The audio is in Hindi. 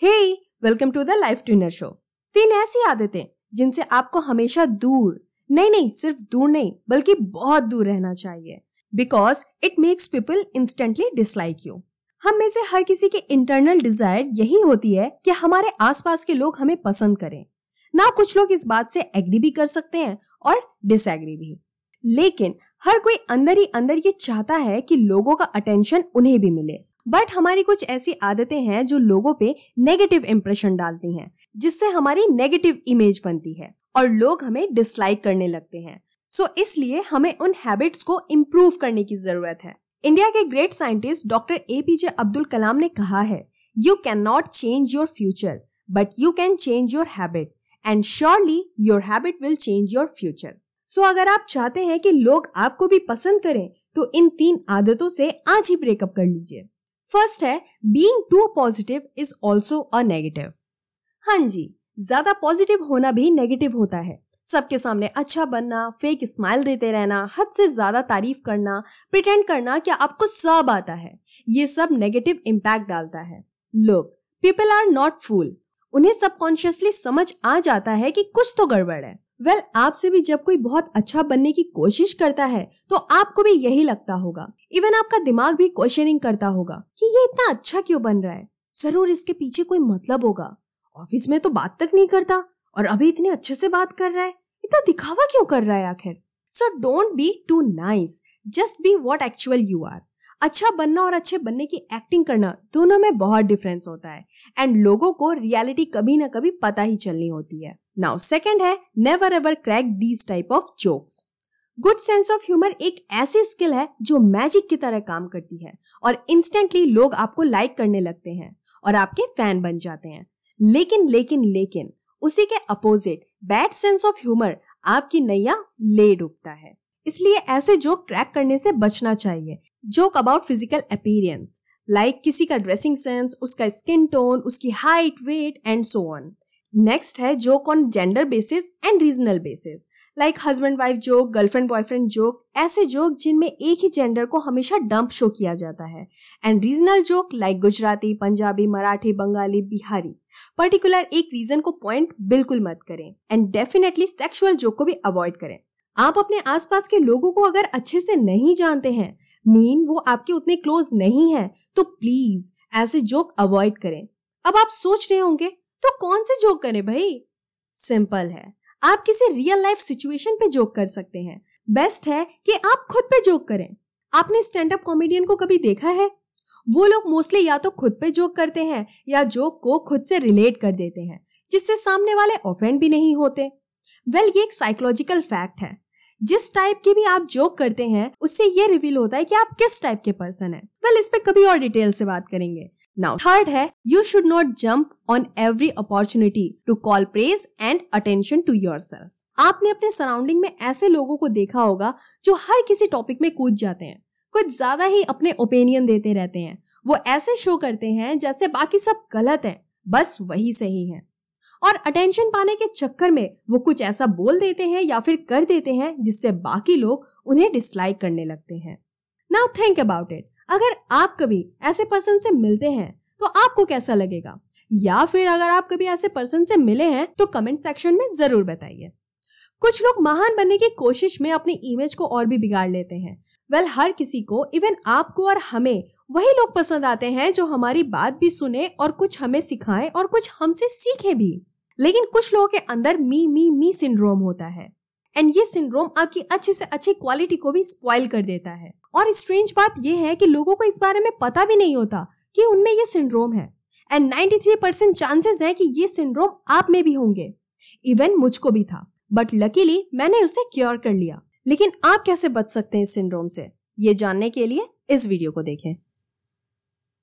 Hey welcome to the life tuner show तीन ऐसी आदतें जिनसे आपको हमेशा दूर, नहीं नहीं, सिर्फ़ दूर नहीं, बल्कि बहुत दूर रहना चाहिए। Because it makes people instantly dislike you हम में से हर किसी की इंटरनल डिज़ायर यही होती है कि हमारे आसपास के लोग हमें पसंद करें। ना कुछ लोग इस बात से एग्री भी कर सकते हैं और डिसएग्री भी। लेकिन हर कोई अंदर ही अंदर ये चाहता है कि लोगों का अटेंशन उन्हें भी मिले। बट हमारी कुछ ऐसी आदतें हैं जो लोगों पे नेगेटिव इम्प्रेशन डालती हैं जिससे हमारी नेगेटिव इमेज बनती है और लोग हमें डिसलाइक करने लगते हैं। सो so, इसलिए हमें उन हैबिट्स को इम्प्रूव करने की ज़रूरत है। इंडिया के great scientist doctor A P J Abdul Kalam ने कहा है you can not change your future but you can change your habit and surely your habit will change your future so अगर आप चाहते हैं कि लोग आपको भी पसंद करें तो इन तीन आदतों से आज ही ब्रेकअप कर लीजिए। फ़र्स्ट है being too positive is also a negative हाँ जी, ज़्यादा पॉजिटिव होना भी नेगेटिव होता है। सबके सामने अच्छा बनना फेक स्माइल देते रहना, हद से ज़्यादा तारीफ़ करना प्रिटेंड करना कि आपको सब आता है। ये सब नेगेटिव इम्पैक्ट डालता है। लोग पीपल आर नॉट फूल उन्हें सबकॉन्शियसली समझ आ जाता है कि कुछ तो गड़बड़ है। वेल well, आपसे भी जब कोई बहुत अच्छा बनने की कोशिश करता है तो आपको भी यही लगता होगा। इवन आपका दिमाग भी क्वेश्चनिंग करता होगा कि ये इतना अच्छा क्यों बन रहा है? ज़रूर इसके पीछे कोई मतलब होगा। ऑफ़िस में तो बात तक नहीं करता और अभी इतने अच्छे से बात कर रहा है इतना दिखावा क्यों कर रहा है आखिर? So don't be too nice just be what actual you are अच्छा बनना और अच्छे बनने की एक्टिंग करना, दोनों में बहुत डिफरेंस होता है। एंड लोगों को रियलिटी कभी ना कभी पता ही चलनी होती है। नाउ सेकेंड है never ever crack these type of jokes good sense of humour एक ऐसी स्किल है जो मैजिक की तरह काम करती है और इंस्टेंटली लोग आपको लाइक करने लगते हैं और आपके फ़ैन बन जाते हैं। लेकिन लेकिन लेकिन, उसी के opposite bad sense of humour आपकी नैया ले डूबता है। इसलिए ऐसे जोक क्रैक करने से बचना चाहिए। Joke about physical appearance like किसी का ड्रेसिंग सेंस उसका स्किन टोन उसकी height weight and so on next है joke on gender basis and regional basis like husband wife joke girlfriend boyfriend joke ऐसे जोक जिनमें एक ही जेंडर को हमेशा डंप शो किया जाता है. And regional joke like Gujarati, Punjabi, Marathi, Bengali, Bihari. Particular एक रीजन को पॉइंट बिल्कुल मत करें एंड डेफिनेटली सेक्सुअल जोक को भी अवॉइड करें. आप अपने आसपास के लोगों को अगर अच्छे से नहीं जानते हैं मीन वो आपके उतने क्लोज नहीं है। तो प्लीज़ ऐसे जोक अवॉइड करें। अब आप सोच रहे होंगे तो कौन से जोक करें भाई? सिंपल है। आप किसी रियल लाइफ सिचुएशन पे जोक कर सकते हैं। बेस्ट है कि आप खुद पे जोक करें। आपने स्टैंड अप कॉमेडियन को कभी देखा है? वो लोग मोस्टली या तो खुद पे जोक करते हैं या जोक को खुद से रिलेट कर देते हैं जिससे सामने वाले ऑफेंड भी नहीं होते। वेल well, ये एक साइकोलॉजिकल फैक्ट है। जिस टाइप की भी आप जोक करते हैं उससे ये रिवील होता है कि आप किस टाइप के पर्सन है। वेल well, इस पे कभी और डिटेल से बात करेंगे। नाउ थर्ड है you should not jump on every opportunity to call praise and attention to your आपने अपने सराउंडिंग में ऐसे लोगों को देखा होगा जो हर किसी टॉपिक में कूद जाते हैं। कुछ ज़्यादा ही अपने ओपिनियन देते रहते हैं। वो ऐसे शो करते हैं जैसे बाकी सब गलत है। बस वही सही है। और अटेंशन पाने के चक्कर में वो कुछ ऐसा बोल देते हैं या फिर कर देते हैं जिससे बाकी लोग उन्हें डिसलाइक करने लगते हैं। नाउ थिंक अबाउट इट अगर आप कभी ऐसे पर्सन से मिलते हैं तो आपको कैसा लगेगा? या फिर अगर आप कभी ऐसे पर्सन से मिले हैं तो कमेंट सेक्शन में ज़रूर बताइए। कुछ लोग महान बनने की कोशिश में अपनी इमेज को और भी बिगाड़ लेते हैं। वेल well, हर किसी को इवन आपको और हमें वही लोग पसंद आते हैं जो हमारी बात भी सुने और कुछ हमें सिखाएँ और कुछ हमसे सीखे भी। लेकिन कुछ लोगों के अंदर मी मी मी सिंड्रोम होता है। एंड ये सिंड्रोम आपकी अच्छी से अच्छी क्वालिटी को भी स्पॉइल कर देता है। और स्ट्रेंज बात यह है कि लोगों को इस बारे में पता भी नहीं होता कि उनमें ये सिंड्रोम है। एंड 93 परसेंट चांसेस है कि ये सिंड्रोम आप में भी होंगे। इवन मुझको भी था। बट लकीली मैंने उसे क्योर कर लिया। लेकिन आप कैसे बच सकते हैं इस सिंड्रोम से? ये जानने के लिए इस वीडियो को देखें।